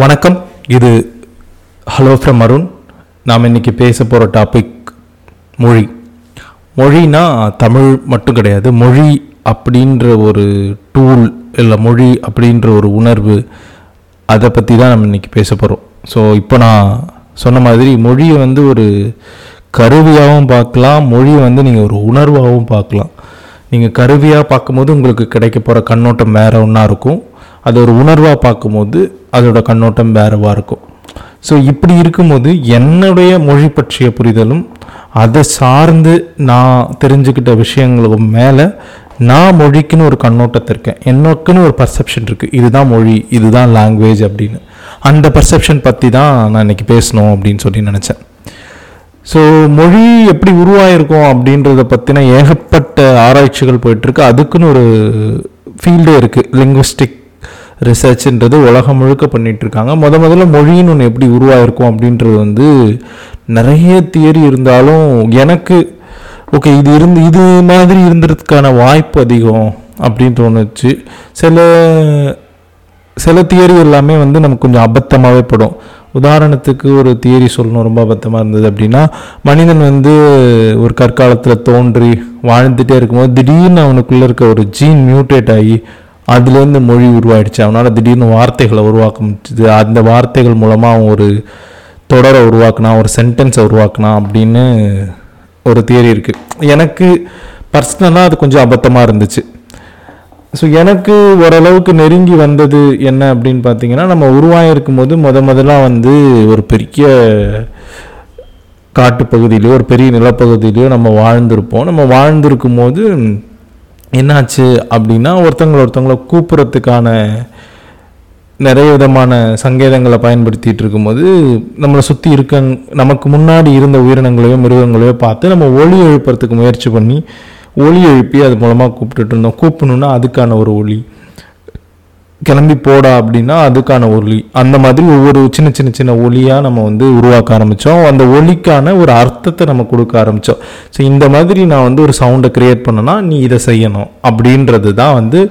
வணக்கம். இது hello from Arun நாம் இன்னைக்கு பேச போகிற டாபிக் மொழி. மொழினா தமிழ் மட்டும் கிடையாது. மொழி அப்படின்ற ஒரு டூல் இல்லை மொழி அப்படின்ற ஒரு உணர்வு அதை பற்றி தான் நம்ம இன்றைக்கி பேச போகிறோம் ஸோ இப்போ நான் சொன்ன மாதிரி மொழியை வந்து ஒரு கருவியாகவும் பார்க்கலாம் மொழியை வந்து நீங்கள் ஒரு உணர்வாகவும் பார்க்கலாம். நீங்கள் கருவியாக பார்க்கும்போது உங்களுக்கு கிடைக்க போகிற கண்ணோட்டம் வேற ஒன்றா இருக்கும். அது ஒரு உணர்வாக பார்க்கும்போது அதோட கண்ணோட்டம் வேறுவாக இருக்கும். ஸோ இப்படி இருக்கும்போது என்னுடைய மொழி பற்றிய புரிதலும் அதை சார்ந்து நான் தெரிஞ்சுக்கிட்ட விஷயங்களுக்கும் மேலே நான் மொழிக்குன்னு ஒரு கண்ணோட்டத்தை இருக்கேன். எனக்குன்னு ஒரு பர்செப்ஷன் இருக்குது இதுதான் மொழி இதுதான் லாங்குவேஜ் அப்படின்னு. அந்த பர்செப்ஷன் பற்றி தான் நான் இன்றைக்கி பேசணும் அப்படின்னு சொல்லி நினச்சேன். ஸோ மொழி எப்படி உருவாயிருக்கும் அப்படின்றத பற்றின ஏகப்பட்ட ஆராய்ச்சிகள் போயிட்டுருக்கு அதுக்குன்னு ஒரு ஃபீல்டே இருக்குது லிங்குவிஸ்டிக் ரிசர்ச்ன்றது உலகம் முழுக்க பண்ணிட்டு இருக்காங்க முத முதல்ல மொழின்னு ஒன்று எப்படி உருவாயிருக்கும் அப்படின்றது வந்து நிறைய தியரி இருந்தாலும் எனக்கு ஓகே இது இருந்து இது மாதிரி இருந்ததுக்கான வாய்ப்பு அதிகம் அப்படின்னு தோணுச்சு. சில சில தியரி எல்லாமே வந்து நமக்கு கொஞ்சம் அபத்தமாகவே படும். உதாரணத்துக்கு ஒரு தியரி சொல்லணும் ரொம்ப அபத்தமாக இருந்தது அப்படின்னா மனிதன் வந்து ஒரு கற்காலத்தில் தோன்றி வாழ்ந்துட்டே இருக்கும்போது திடீர்னு அவனுக்குள்ளே இருக்க ஒரு ஜீன் மியூட்டேட் ஆகி அதுலேருந்து மொழி உருவாயிடுச்சு. அவனால் திடீர்னு வார்த்தைகளை உருவாக்க முடிச்சுது அந்த வார்த்தைகள் மூலமாக அவன் ஒரு தொடரை உருவாக்கினா ஒரு சென்டென்ஸை உருவாக்கினா அப்படின்னு ஒரு தியரி இருக்குது எனக்கு பர்சனலாக அது கொஞ்சம் அபத்தமாக இருந்துச்சு. ஸோ எனக்கு ஓரளவுக்கு நெருங்கி வந்தது என்ன அப்படின்னு பார்த்தீங்கன்னா நம்ம உருவாகிருக்கும் போது முத முதலாக வந்து ஒரு பெரிய காட்டுப்பகுதியிலையோ ஒரு பெரிய நிலப்பகுதியிலையோ நம்ம வாழ்ந்திருப்போம். நம்ம வாழ்ந்திருக்கும் போது என்னாச்சு அப்படின்னா ஒருத்தங்களை ஒருத்தங்களை கூப்பிட்றதுக்கான நிறைய விதமான சங்கேதங்களை பயன்படுத்திகிட்டு இருக்கும்போது நம்மளை சுற்றி இருக்க நமக்கு முன்னாடி இருந்த உயிரினங்களையோ மிருகங்களையோ பார்த்து நம்ம ஒளி எழுப்புறதுக்கு முயற்சி பண்ணி ஒளி எழுப்பி அது மூலமாக கூப்பிட்டுட்டு இருந்தோம். கூப்பிடணுன்னா அதுக்கான ஒரு ஒளி. கிளம்பி போடா அப்படின்னா அதுக்கான ஒலி. அந்த மாதிரி ஒவ்வொரு சின்ன சின்ன சின்ன ஒளியாக நம்ம வந்து உருவாக்க ஆரம்பித்தோம் அந்த ஒலிக்கான ஒரு அர்த்தத்தை நம்ம கொடுக்க ஆரம்பித்தோம் ஸோ இந்த மாதிரி நான் வந்து ஒரு சவுண்டை க்ரியேட் பண்ணனா நீ இதை செய்யணும் அப்படின்றது தான் வந்து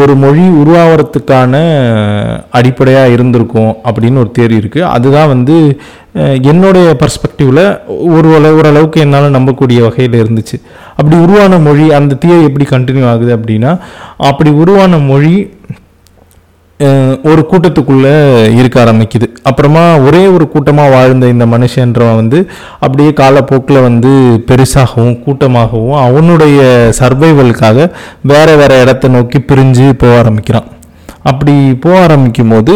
ஒரு மொழி உருவாகிறதுக்கான அடிப்படையாக இருந்திருக்கும் அப்படின்னு ஒரு தேரி இருக்குது அதுதான் வந்து என்னுடைய பர்ஸ்பெக்டிவில் ஒரு ஓரளவுக்கு என்னால் நம்பக்கூடிய வகையில் இருந்துச்சு. அப்படி உருவான மொழி அந்த தியரி எப்படி கண்டினியூ ஆகுது அப்படின்னா அப்படி உருவான மொழி ஒரு கூட்டத்துக்குள்ளே இருக்க ஆரம்பிக்குது. அப்புறமா ஒரே ஒரு கூட்டமாக வாழ்ந்த இந்த மனுஷன்றவன் வந்து அப்படியே காலப்போக்கில் வந்து பெருசாகவும் கூட்டமாகவும் அவனுடைய சர்வைவலுக்காக வேறு வேறு இடத்த நோக்கி பிரிஞ்சு போக ஆரம்பிக்கிறான். அப்படி போக ஆரம்பிக்கும் போது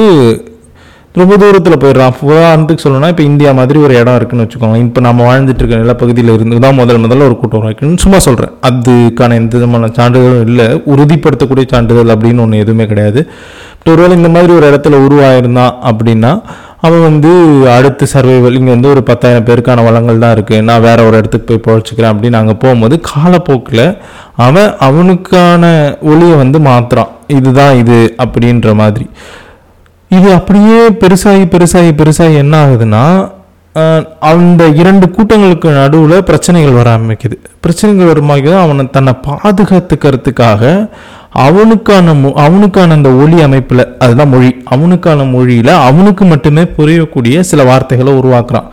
ரொம்ப தூரத்தில் போயிடுறான். உதாரணத்துக்கு சொல்லணும்னா இப்போ இந்தியா மாதிரி ஒரு இடம் இருக்குன்னு வச்சுக்கோங்க இப்போ நம்ம வாழ்ந்துட்டு இருக்க நிலப்பகுதியில் இருந்து தான் முதல் முதல்ல ஒரு கூட்டம் இருக்குன்னு சும்மா சொல்கிறேன் அதுக்கான எந்த விதமான சான்றிதழும் இல்லை. உறுதிப்படுத்தக்கூடிய சான்றிதழ் அப்படின்னு ஒன்று எதுவுமே கிடையாது. இப்போ ஒருவேளை இந்த மாதிரி ஒரு இடத்துல உருவாயிருந்தான் அப்படின்னா அவன் வந்து அடுத்து சர்வைவல் இங்கே வந்து ஒரு பத்தாயிரம் பேருக்கான வளங்கள் தான் இருக்குது நான் வேற ஒரு இடத்துக்கு போய் பழச்சிக்கிறேன் அப்படின்னு அங்கே போகும்போது காலப்போக்கில் அவன் அவனுக்கான ஒளியை வந்து மாற்றுறான் இதுதான் இது அப்படின்ற மாதிரி. இது அப்படியே பெருசாகி பெருசாகி பெருசாகி என்ன ஆகுதுன்னா அந்த இரண்டு கூட்டங்களுக்கு நடுவில் பிரச்சனைகள் வர ஆரம்பிக்குது. பிரச்சனைகள் வரும்போது அவனை தன்னை பாதுகாத்துக்கிறதுக்காக அவனுக்கான மொ- அவனுக்கான அந்த ஒளி அமைப்பில் அதுதான் மொழி அவனுக்கான மொழியில் அவனுக்கு மட்டுமே புரியக்கூடிய சில வார்த்தைகளை உருவாக்குறான்.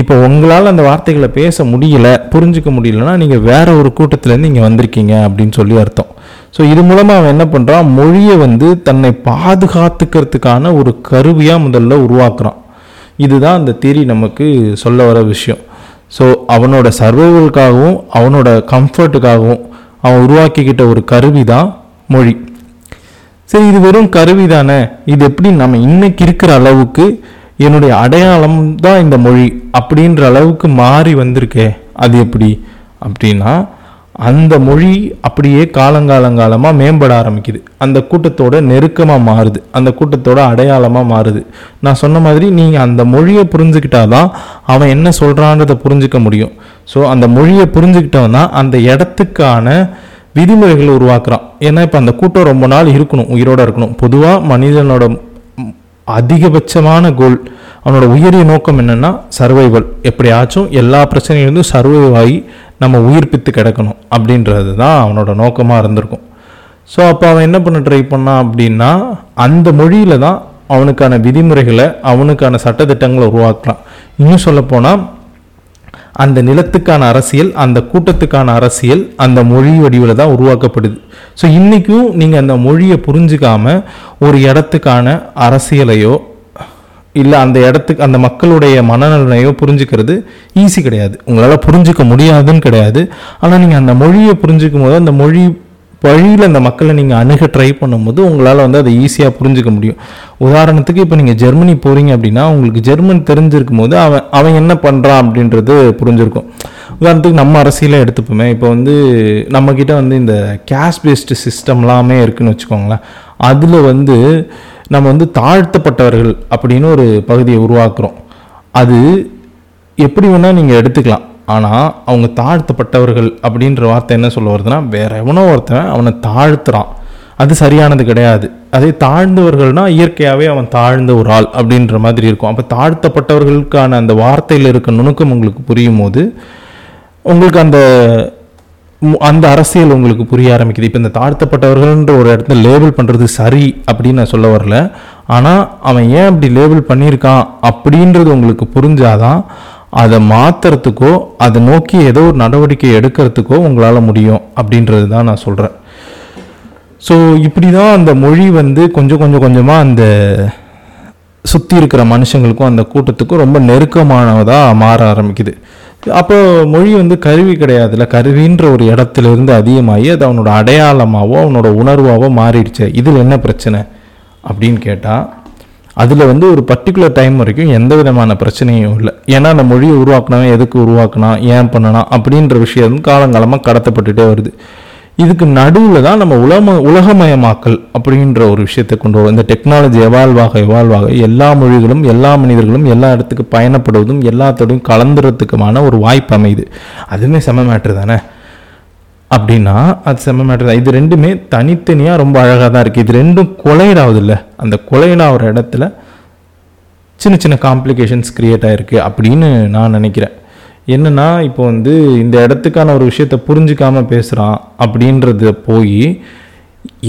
இப்போ உங்களால் அந்த வார்த்தைகளை பேச முடியல புரிஞ்சுக்க முடியலன்னா நீங்கள் வேற ஒரு கூட்டத்துலேருந்து இங்கே வந்திருக்கீங்க அப்படின்னு சொல்லி அர்த்தம். ஸோ இது மூலமாக அவன் என்ன பண்ணுறான் மொழியை வந்து தன்னை பாதுகாத்துக்கிறதுக்கான ஒரு கருவியாக முதல்ல உருவாக்குறான். இதுதான் அந்த தியரி நமக்கு சொல்ல வர விஷயம். ஸோ அவனோட சர்வைவலுக்காகவும் அவனோட கம்ஃபர்ட்டுக்காகவும் அவன் உருவாக்கிக்கிட்ட ஒரு கருவி தான் மொழி. சரி இது வெறும் கருவி தானே இது எப்படி நம்ம இன்னைக்கு இருக்கிற அளவுக்கு என்னுடைய அடையாளம் தான் இந்த மொழி அப்படின்ற அளவுக்கு மாறி வந்திருக்கே அது எப்படி? அப்படின்னா அந்த மொழி அப்படியே காலங்காலங்காலமாக மேம்பட ஆரம்பிக்குது. அந்த கூட்டத்தோட நெருக்கமாக மாறுது. அந்த கூட்டத்தோட அடையாளமாக மாறுது. நான் சொன்ன மாதிரி நீங்கள் அந்த மொழியை புரிஞ்சுக்கிட்டாதான் அவன் என்ன சொல்கிறான்றதை புரிஞ்சிக்க முடியும். ஸோ அந்த மொழியை புரிஞ்சுக்கிட்டவன் தான் அந்த இடத்துக்கான விதிமுறைகளை உருவாக்குறான். ஏன்னா இப்போ அந்த கூட்டம் ரொம்ப நாள் இருக்கணும் உயிரோட இருக்கணும். பொதுவாக மனிதனோட அதிகபட்சமான கோல் அவனோட உயரிய நோக்கம் என்னன்னா சர்வைவல் எப்படியாச்சும் எல்லா பிரச்சனையிலிருந்தும் சர்வைவ் ஆகி நம்ம உயிர்ப்பித்து கிடக்கணும் அப்படின்றது தான் அவனோட நோக்கமாக இருந்திருக்கும். ஸோ அப்போ அவன் என்ன பண்ண ட்ரை பண்ணான் அப்படின்னா அந்த மொழியில் தான் அவனுக்கான விதிமுறைகளை அவனுக்கான சட்டத்திட்டங்களை உருவாக்கலாம் இன்னும் சொல்லப்போனால் அந்த நிலத்துக்கான அரசியல் அந்த கூட்டத்துக்கான அரசியல் அந்த மொழி வடிவில் தான் உருவாக்கப்படுது. ஸோ இன்றைக்கும் நீங்கள் அந்த மொழியை புரிஞ்சுக்காம ஒரு இடத்துக்கான அரசியலையோ இல்லை அந்த இடத்துக்கு அந்த மக்களுடைய மனநலனையோ புரிஞ்சுக்கிறது ஈஸி கிடையாது. உங்களால் புரிஞ்சுக்க முடியாதுன்னு கிடையாது. ஆனால் நீங்கள் அந்த மொழியை புரிஞ்சுக்கும் போது அந்த மொழி வழியில் அந்த மக்களை நீங்கள் அணுக ட்ரை பண்ணும்போது உங்களால் வந்து அதை ஈஸியாக புரிஞ்சுக்க முடியும். உதாரணத்துக்கு இப்போ நீங்கள் ஜெர்மனி போகிறீங்க அப்படின்னா உங்களுக்கு ஜெர்மன் தெரிஞ்சிருக்கும் போது அவன் அவன் என்ன பண்ணுறான் அப்படின்றது புரிஞ்சிருக்கும். உதாரணத்துக்கு நம்ம அரசியலை எடுத்துப்போமே இப்போ வந்து நம்மக்கிட்ட வந்து இந்த கேஷ் பேஸ்டு சிஸ்டம்லாமே இருக்குன்னு வச்சுக்கோங்களேன். அதில் வந்து நம்ம வந்து தாழ்த்தப்பட்டவர்கள் அப்படின்னு ஒரு பகுதியை உருவாக்குறோம். அது எப்படி வேணால் நீங்கள் எடுத்துக்கலாம். ஆனால் அவங்க தாழ்த்தப்பட்டவர்கள் அப்படின்ற வார்த்தை என்ன சொல்ல வருதுன்னா வேற எவனோ ஒருத்தன் அவனை தாழ்த்துறான். அது சரியானது கிடையாது. அதே தாழ்ந்தவர்கள்னா இயற்கையாகவே அவன் தாழ்ந்த ஒரு ஆள் அப்படின்ற மாதிரி இருக்கும். அப்போ தாழ்த்தப்பட்டவர்களுக்கான அந்த வார்த்தையில் இருக்க நுணுக்கம் உங்களுக்கு புரியும் போது உங்களுக்கு அந்த அந்த அரசியல் உங்களுக்கு புரிய ஆரம்பிக்குது. இப்போ இந்த தாழ்த்தப்பட்டவர்கள்ன்ற ஒரு இடத்துல லேபிள் பண்ணுறது சரி அப்படின்னு நான் சொல்ல வரல. ஆனால் அவன் ஏன் அப்படி லேபிள் பண்ணியிருக்கான் அப்படின்றது உங்களுக்கு புரிஞ்சாதான் அதை மாற்றுறதுக்கோ அதை நோக்கி ஏதோ ஒரு நடவடிக்கை எடுக்கிறதுக்கோ உங்களால் முடியும் அப்படின்றது தான் நான் சொல்கிறேன் ஸோ இப்படி தான் அந்த மொழி வந்து கொஞ்சம் கொஞ்சம் கொஞ்சமாக அந்த சுற்றி இருக்கிற மனுஷங்களுக்கும் அந்த கூட்டத்துக்கும் ரொம்ப நெருக்கமானதாக மாற ஆரம்பிக்குது. அப்போ மொழி வந்து கருவி கிடையாதுல்ல. கருவின்ற ஒரு இடத்துல இருந்து அதிகமாகி அது அவனோட அடையாளமாகவோ அவனோட உணர்வாகவோ மாறிடுச்சு. இதில் என்ன பிரச்சனை? அப்படின்னு கேட்டால் அதில் வந்து ஒரு பர்டிகுலர் டைம் வரைக்கும் எந்த விதமான பிரச்சனையும் இல்லை. ஏன்னா அந்த மொழியை உருவாக்கினவன் எதுக்கு உருவாக்கினா ஏன் பண்ணனா அப்படின்ற விஷயம் வந்து காலங்காலமாக கடத்தப்பட்டுட்டே வருது. இதுக்கு நடுவில் தான் நம்ம உலக உலகமயமாக்கல் அப்படின்ற ஒரு விஷயத்தை கொண்டு வரும். இந்த டெக்னாலஜி எவால்வ் ஆக எவால்வ் ஆக எல்லா மொழிகளும் எல்லா மனிதர்களும் எல்லா இடத்துக்கு பயணப்படுவதும் எல்லாத்தோடையும் கலந்துறதுக்குமான ஒரு வாய்ப்பு அமையுது. அதுவுமே செம மேட்ரு தானே? அப்படின்னா அது செம்ம மேட்டர் தான். இது ரெண்டுமே தனித்தனியாக ரொம்ப அழகாக தான் இருக்குது இது ரெண்டும் கொலைட் இல்லை அந்த கொலைட் ஆகிற இடத்துல சின்ன சின்ன காம்ப்ளிகேஷன்ஸ் க்ரியேட் ஆகிருக்கு அப்படின்னு நான் நினைக்கிறேன். என்னென்னா இப்போ வந்து இந்த இடத்துக்கான ஒரு விஷயத்த புரிஞ்சுக்காம பேசுகிறான் அப்படின்றத போய்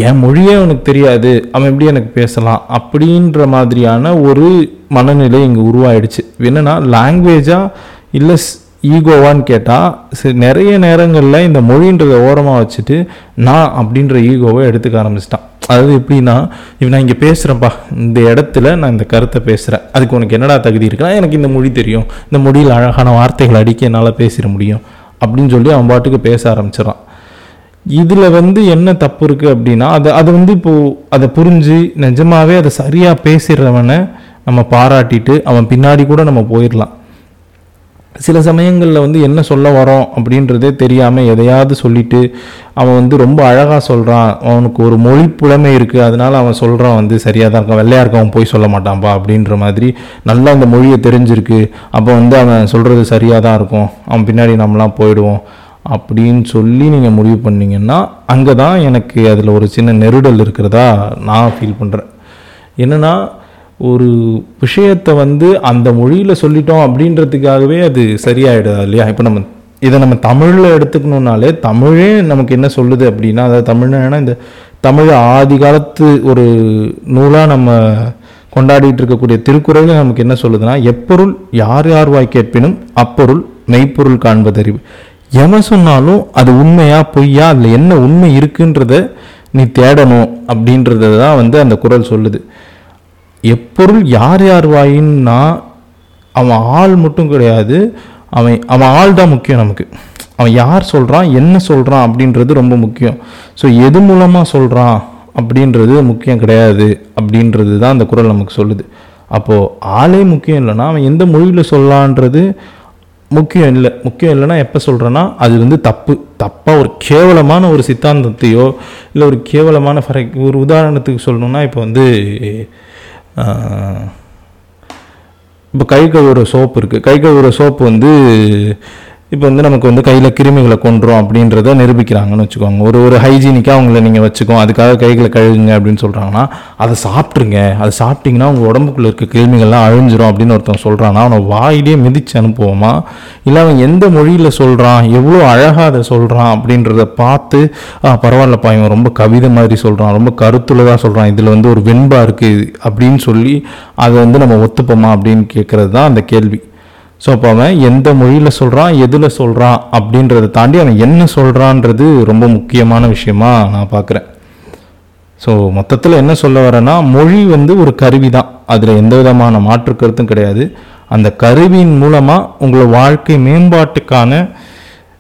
என் மொழியே அவனுக்கு தெரியாது அவன் எப்படி எனக்கு பேசலாம் அப்படின்ற மாதிரியான ஒரு மனநிலை இங்கே உருவாயிடுச்சு. என்னென்னா லாங்குவேஜாக இல்லை ஈகோவான்னு கேட்டால் நிறைய நேரங்களில் இந்த மொழின்றதை ஓரமாக வச்சுட்டு நான் அப்படின்ற ஈகோவை எடுத்துக்க ஆரம்பிச்சிட்டான். அதாவது எப்படின்னா இப்போ நான் இங்கே பேசுகிறேன்ப்பா இந்த இடத்துல நான் இந்த கருத்தை பேசுகிறேன் அதுக்கு உனக்கு என்னடா தகுதி இருக்குன்னா எனக்கு இந்த மொழி தெரியும். இந்த மொழியில் அழகான வார்த்தைகள் அடிக்க என்னால் பேசிட முடியும். அப்படின்னு சொல்லி அவன் பாட்டுக்கு பேச ஆரம்பிச்சிடான் இதில் வந்து என்ன தப்பு இருக்குது அப்படின்னா அதை அது வந்து இப்போது அதை புரிஞ்சு நிஜமாவே அதை சரியாக பேசிடுறவனை நம்ம பாராட்டிட்டு அவன் பின்னாடி கூட நம்ம போயிடலாம். சில சமயங்களில் வந்து என்ன சொல்ல வரோம் அப்படின்றதே தெரியாமல் எதையாவது சொல்லிட்டு அவன் வந்து ரொம்ப அழகாக சொல்கிறான் அவனுக்கு ஒரு மொழி புலமை இருக்குது அதனால் அவன் சொல்கிறான் வந்து சரியாக தான் இருக்கான். வெள்ளையாக இருக்க அவன் போய் சொல்ல மாட்டான்பா. அப்படின்ற மாதிரி நல்லா அந்த மொழியை தெரிஞ்சிருக்கு. அப்போ வந்து அவன் சொல்கிறது சரியாக தான் இருக்கும். அவன் பின்னாடி நம்மலாம் போயிடுவோம். அப்படின்னு சொல்லி நீங்கள் முடிவு பண்ணிங்கன்னா அங்கே தான் எனக்கு அதில் ஒரு சின்ன நெருடல் இருக்கிறதா நான் ஃபீல் பண்ணுறேன் என்னென்னா ஒரு விஷயத்தை வந்து அந்த மொழியில் சொல்லிட்டோம் அப்படின்றதுக்காகவே அது சரியாயிடுதா இல்லையா? இப்போ நம்ம இதை நம்ம தமிழில் எடுத்துக்கணுன்னாலே தமிழே நமக்கு என்ன சொல்லுது அப்படின்னா அதாவது தமிழ்னா இந்த தமிழ் ஆதி காலத்து ஒரு நூலாக நம்ம கொண்டாடிட்டு இருக்கக்கூடிய திருக்குறள் நமக்கு என்ன சொல்லுதுன்னா எப்பொருள் யார் யார் வாய் கேட்பினும் அப்பொருள் மெய்ப்பொருள் காண்பதறிவு. எவன் சொன்னாலும் அது உண்மையா பொய்யா அதில் என்ன உண்மை இருக்குன்றத நீ தேடணும் அப்படின்றத தான் வந்து அந்த குறள் சொல்லுது. எப்பொருள் யார் யார் வாயின்னா அவன் ஆள் மட்டும் கிடையாது அவன் அவன் ஆள் தான் முக்கியம் நமக்கு. அவன் யார் சொல்கிறான் என்ன சொல்கிறான் அப்படின்றது ரொம்ப முக்கியம். ஸோ எது மூலமாக சொல்கிறான் அப்படின்றது முக்கியம் கிடையாது அப்படின்றது தான் அந்த குறள் நமக்கு சொல்லுது. அப்போது ஆளே முக்கியம் இல்லைன்னா அவன் எந்த மொழியில் சொல்லலான்றது முக்கியம் இல்லை. முக்கியம் இல்லைன்னா எப்போ சொல்கிறேன்னா அது வந்து தப்பு. தப்பாக ஒரு கேவலமான ஒரு சித்தாந்தத்தையோ இல்லை ஒரு கேவலமான ஃபார் ஒரு உதாரணத்துக்கு சொல்லணுன்னா இப்போ வந்து இப்போ கை கழுவுற சோப்பு இருக்குது கை கழுவுற சோப்பு வந்து இப்போ வந்து நமக்கு வந்து கையில் கிருமிகளை கொண்டுரும் அப்படின்றத நிரூபிக்கிறாங்கன்னு வச்சுக்கோங்க. ஒரு ஒரு ஹைஜீனிக்காக அவங்கள நீங்கள் வச்சுக்கோ அதுக்காக கைகளை கழுகுங்க அப்படின்னு சொல்கிறாங்கன்னா அதை சாப்பிட்ருங்க அதை சாப்பிட்டிங்கன்னா உங்கள் உடம்புக்குள்ள இருக்க கிருமிகள்லாம் அழிஞ்சிரும் அப்படின்னு ஒருத்தன் சொல்கிறான்னா அவனை வாயிலே மிதிச்சு அனுப்புவோமா? இல்லை அவன் எந்த மொழியில் சொல்கிறான் எவ்வளோ அழகாக அதை சொல்கிறான் அப்படின்றத பார்த்து பரவாயில்லப்பா இவன் ரொம்ப கவிதை மாதிரி சொல்கிறான் ரொம்ப கருத்துள்ளதாக சொல்கிறான் இதில் வந்து ஒரு வெண்பா இருக்குது அப்படின்னு சொல்லி அதை வந்து நம்ம ஒத்துப்போமா அப்படின்னு கேட்குறது தான் அந்த கேள்வி. ஸோ அப்போ அவன் எந்த மொழியில் சொல்கிறான் எதில் சொல்கிறான் அப்படின்றத தாண்டி அவன் என்ன சொல்கிறான்றது ரொம்ப முக்கியமான விஷயமா நான் பார்க்குறேன். ஸோ மொத்தத்தில் என்ன சொல்ல வரேன்னா மொழி வந்து ஒரு கருவி தான். அதில் எந்த விதமான மாற்று கருத்தும் கிடையாது. அந்த கருவியின் மூலமாக உங்களை வாழ்க்கை மேம்பாட்டுக்கான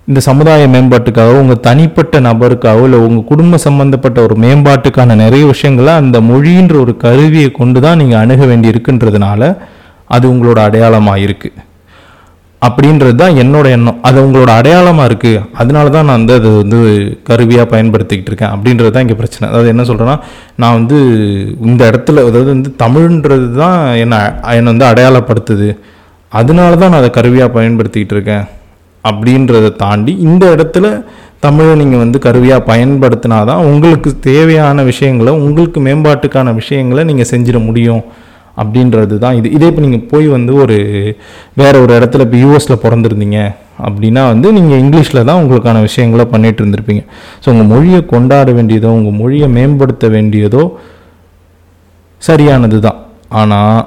இந்த சமுதாய மேம்பாட்டுக்காகவோ உங்கள் தனிப்பட்ட நபருக்காகவோ இல்லை உங்கள் குடும்ப சம்பந்தப்பட்ட ஒரு மேம்பாட்டுக்கான நிறைய விஷயங்களை அந்த மொழின்ற ஒரு கருவியை கொண்டு தான் நீங்கள் அணுக வேண்டி இருக்குன்றதுனால அது உங்களோட அடையாளமாக இருக்குது அப்படின்றது தான் என்னோட எண்ணம். அது உங்களோட அடையாளமாக இருக்குது அதனால தான் நான் வந்து அது வந்து கருவியாக பயன்படுத்திக்கிட்டு இருக்கேன். அப்படின்றது தான் இங்கே பிரச்சனை. அதாவது என்ன சொல்கிறேன்னா நான் வந்து இந்த இடத்துல அதாவது வந்து தமிழ்ன்றது தான் என்னை என்னை வந்து அடையாளப்படுத்துது. அதனால தான் நான் அதை கருவியாக பயன்படுத்திக்கிட்டு இருக்கேன். அப்படின்றத தாண்டி இந்த இடத்துல தமிழை நீங்கள் வந்து கருவியாக பயன்படுத்தினா தான் உங்களுக்கு தேவையான விஷயங்களை உங்களுக்கு மேம்பாட்டுக்கான விஷயங்களை நீங்கள் செஞ்சிட முடியும். அப்படின்றது தான் இது. இதே இப்போ நீங்கள் போய் வந்து ஒரு வேற ஒரு இடத்துல இப்போ யூஎஸில் பிறந்திருந்தீங்க அப்படின்னா வந்து நீங்கள் இங்கிலீஷில் தான் உங்களுக்கான விஷயங்களை பண்ணிகிட்டு இருந்திருப்பீங்க. ஸோ உங்கள் மொழியை கொண்டாட வேண்டியதோ உங்கள் மொழியை மேம்படுத்த வேண்டியதோ சரியானது தான் ஆனால்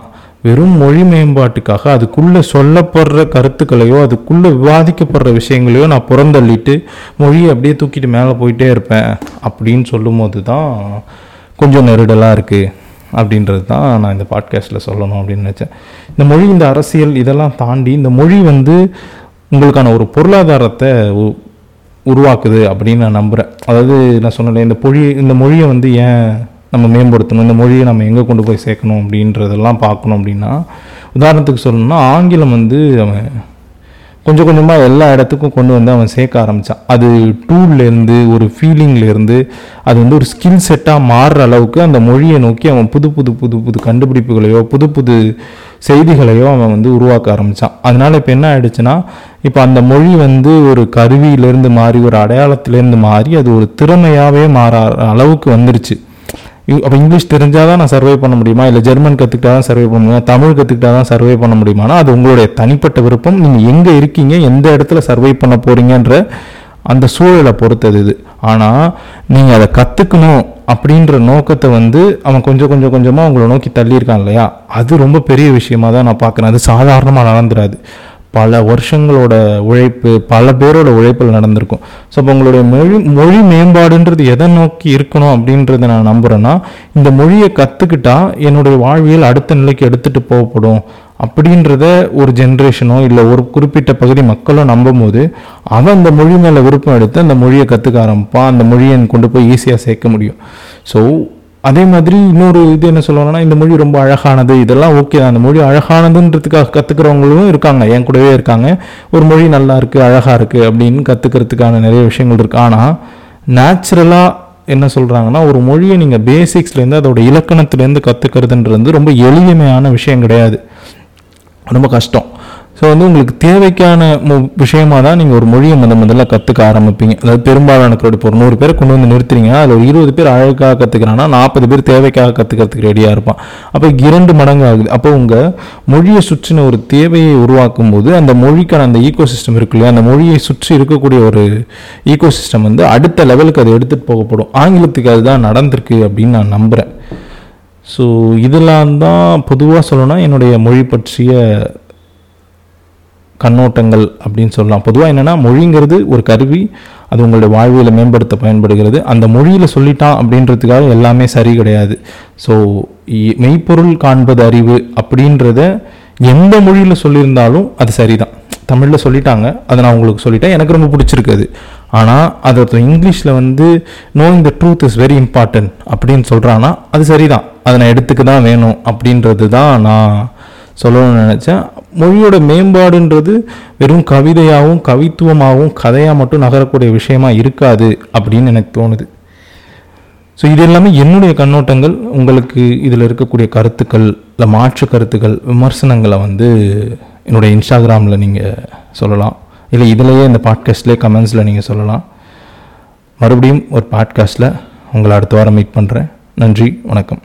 வெறும் மொழி மேம்பாட்டுக்காக அதுக்குள்ளே சொல்லப்படுற கருத்துக்களையோ அதுக்குள்ளே விவாதிக்கப்படுற விஷயங்களையோ நான் புறந்தள்ளிட்டு மொழியை அப்படியே தூக்கிட்டு மேலே போயிட்டே இருப்பேன் அப்படின்னு சொல்லும் போது தான் கொஞ்சம் நெருடலாக இருக்குது அப்படின்றது தான் நான் இந்த பாட்காஸ்ட்டில் சொல்லணும் அப்படின்னு நினச்சேன். இந்த மொழி இந்த அரசியல் இதெல்லாம் தாண்டி இந்த மொழி வந்து உங்களுக்கான ஒரு பொருளாதாரத்தை உ- உருவாக்குது அப்படின்னு நான் நம்புகிறேன் அதாவது நான் சொன்னேன் இந்த மொழி இந்த மொழியை வந்து ஏன் நம்ம மேம்படுத்தணும்? இந்த மொழியை நம்ம எங்கே கொண்டு போய் சேர்க்கணும் அப்படின்றதெல்லாம் பார்க்கணும் அப்படின்னா உதாரணத்துக்கு சொல்லணும்னா ஆங்கிலம் வந்து அவன் கொஞ்சம் கொஞ்சமாக எல்லா இடத்துக்கும் கொண்டு வந்து அவன் சேர்க்க ஆரம்பித்தான் அது டூல்லேருந்து ஒரு ஃபீலிங்லேருந்து அது வந்து ஒரு ஸ்கில் செட்டாக மாறுற அளவுக்கு அந்த மொழியை நோக்கி அவன் புது புது புது புது கண்டுபிடிப்புகளையோ புது புது செய்திகளையோ அவன் வந்து உருவாக்க ஆரம்பித்தான் அதனால் இப்போ என்ன ஆயிடுச்சுன்னா இப்போ அந்த மொழி வந்து ஒரு கருவியிலேருந்து மாறி ஒரு அடையாளத்திலேருந்து மாறி அது ஒரு திறமையாகவே மாற அளவுக்கு வந்துருச்சு. அப்போ இங்கிலீஷ் தெரிஞ்சால் தான் நான் சர்வே பண்ண முடியுமா? இல்லை ஜெர்மன் கற்றுக்கிட்டா தான் சர்வே பண்ண முடியுமா? தமிழ் கற்றுக்கிட்டா தான் சர்வே பண்ண முடியுமானா அது உங்களுடைய தனிப்பட்ட விருப்பம். நீங்கள் எங்கே இருக்கீங்க? எந்த இடத்துல சர்வே பண்ண போகிறீங்கன்ற அந்த சூழலை பொறுத்தது இது. ஆனால் நீங்கள் அதை கற்றுக்கணும் அப்படின்ற நோக்கத்தை வந்து அவன் கொஞ்சம் கொஞ்சம் கொஞ்சமாக உங்களை நோக்கி தள்ளியிருக்கான் இல்லையா? அது ரொம்ப பெரிய விஷயமா தான் நான் பார்க்குறேன். அது சாதாரணமாக நடந்துடாது பல வருஷங்களோட உழைப்பு பல பேரோட உழைப்பில் நடந்திருக்கும். ஸோ அப்போ உங்களுடைய மொழி மொழி மேம்பாடுன்றது எதை நோக்கி இருக்கணும் அப்படின்றத நான் நம்புகிறேன்னா இந்த மொழியை கற்றுக்கிட்டா என்னுடைய வாழ்வியல் அடுத்த நிலைக்கு எடுத்துகிட்டு போகப்படும் அப்படின்றத ஒரு ஜென்ரேஷனோ இல்லை ஒரு குறிப்பிட்ட பகுதி மக்களோ நம்பும்போது அவன் அந்த மொழி மேலே விருப்பம் எடுத்து அந்த மொழியை கற்றுக்க ஆரம்பிப்பான். அந்த மொழியை கொண்டு போய் ஈஸியாக சேர்க்க முடியும். ஸோ அதே மாதிரி இன்னொரு இது என்ன சொல்லணும்னா இந்த மொழி ரொம்ப அழகானது இதெல்லாம் ஓகே அந்த மொழி அழகானதுன்றதுக்காக கற்றுக்கிறவங்களும் இருக்காங்க. என் கூடவே இருக்காங்க. ஒரு மொழி நல்லா இருக்குது அழகாக இருக்குது அப்படின்னு கற்றுக்கிறதுக்கான நிறைய விஷயங்கள் இருக்குது ஆனால் நேச்சுரலாக என்ன சொல்கிறாங்கன்னா ஒரு மொழியை நீங்கள் பேசிக்ஸ்லேருந்து அதோட இலக்கணத்துலேருந்து கற்றுக்கிறதுன்றது ரொம்ப எளிமையான விஷயம் கிடையாது. ரொம்ப கஷ்டம். ஸோ வந்து உங்களுக்கு தேவைக்கான மு விஷயமா தான் நீங்கள் ஒரு மொழியை முத முதல்ல கற்றுக்க ஆரம்பிப்பீங்க. அதாவது பெரும்பாலான crowd இப்போ ஒரு நூறு பேரை கொண்டு வந்து நிறுத்துறீங்கன்னா அதில் ஒரு இருபது பேர் அழகாக கற்றுக்கிறான்னா நாற்பது பேர் தேவைக்காக கற்றுக்கிறதுக்கு ரெடியாக இருப்பான். அப்போ இரண்டு மடங்கு ஆகுது. அப்போ உங்கள் மொழியை சுற்றின ஒரு தேவையை உருவாக்கும் போது அந்த மொழிக்கான அந்த ஈகோ சிஸ்டம் இருக்கு இல்லையா? அந்த மொழியை சுற்றி இருக்கக்கூடிய ஒரு ஈகோ சிஸ்டம் வந்து அடுத்த லெவலுக்கு அது எடுத்துகிட்டு போகப்படும். ஆங்கிலத்துக்கு அதுதான் நடந்திருக்கு அப்படின்னு நான் நம்புகிறேன் ஸோ இதெல்லாம் தான் பொதுவாக சொல்லணும்னா என்னுடைய மொழி பற்றிய கண்ணோட்டங்கள் அப்படின்னு சொல்லலாம். பொதுவாக என்னென்னா மொழிங்கிறது ஒரு கருவி அது உங்களுடைய வாழ்வியலை மேம்படுத்த பயன்படுகிறது. அந்த மொழியில் சொல்லிட்டான் அப்படின்றதுக்காக எல்லாமே சரி கிடையாது. ஸோ மெய்ப்பொருள் காண்பது அறிவு அப்படின்றத எந்த மொழியில் சொல்லியிருந்தாலும் அது சரிதான். தமிழில் சொல்லிட்டாங்க அதை நான் உங்களுக்கு சொல்லிட்டேன். எனக்கு ரொம்ப பிடிச்சிருக்கு அது. ஆனால் அதை இங்கிலீஷில் வந்து knowing the truth is very important அப்படின்னு சொல்கிறான்னா அது சரிதான். அதை நான் எடுத்துக்க தான் வேணும் அப்படின்றது தான் நான் சொல்லணும்னு நினச்சேன். மொழியோட மேம்பாடுன்றது வெறும் கவிதையாகவும் கவித்துவமாகவும் கதையாக மட்டும் நகரக்கூடிய விஷயமா இருக்காது அப்படின்னு எனக்கு தோணுது. ஸோ இது எல்லாமே என்னுடைய கண்ணோட்டங்கள். உங்களுக்கு இதில் இருக்கக்கூடிய கருத்துக்கள் இல்லை மாற்று கருத்துக்கள் விமர்சனங்களை வந்து என்னுடைய இன்ஸ்டாகிராமில் நீங்கள் சொல்லலாம். இல்லை இதிலேயே இந்த பாட்காஸ்ட்லேயே கமெண்ட்ஸில் நீங்கள் சொல்லலாம். மறுபடியும் ஒரு பாட்காஸ்ட்டில் உங்களை அடுத்த வாரம் மீட் பண்ணுறேன் நன்றி வணக்கம்.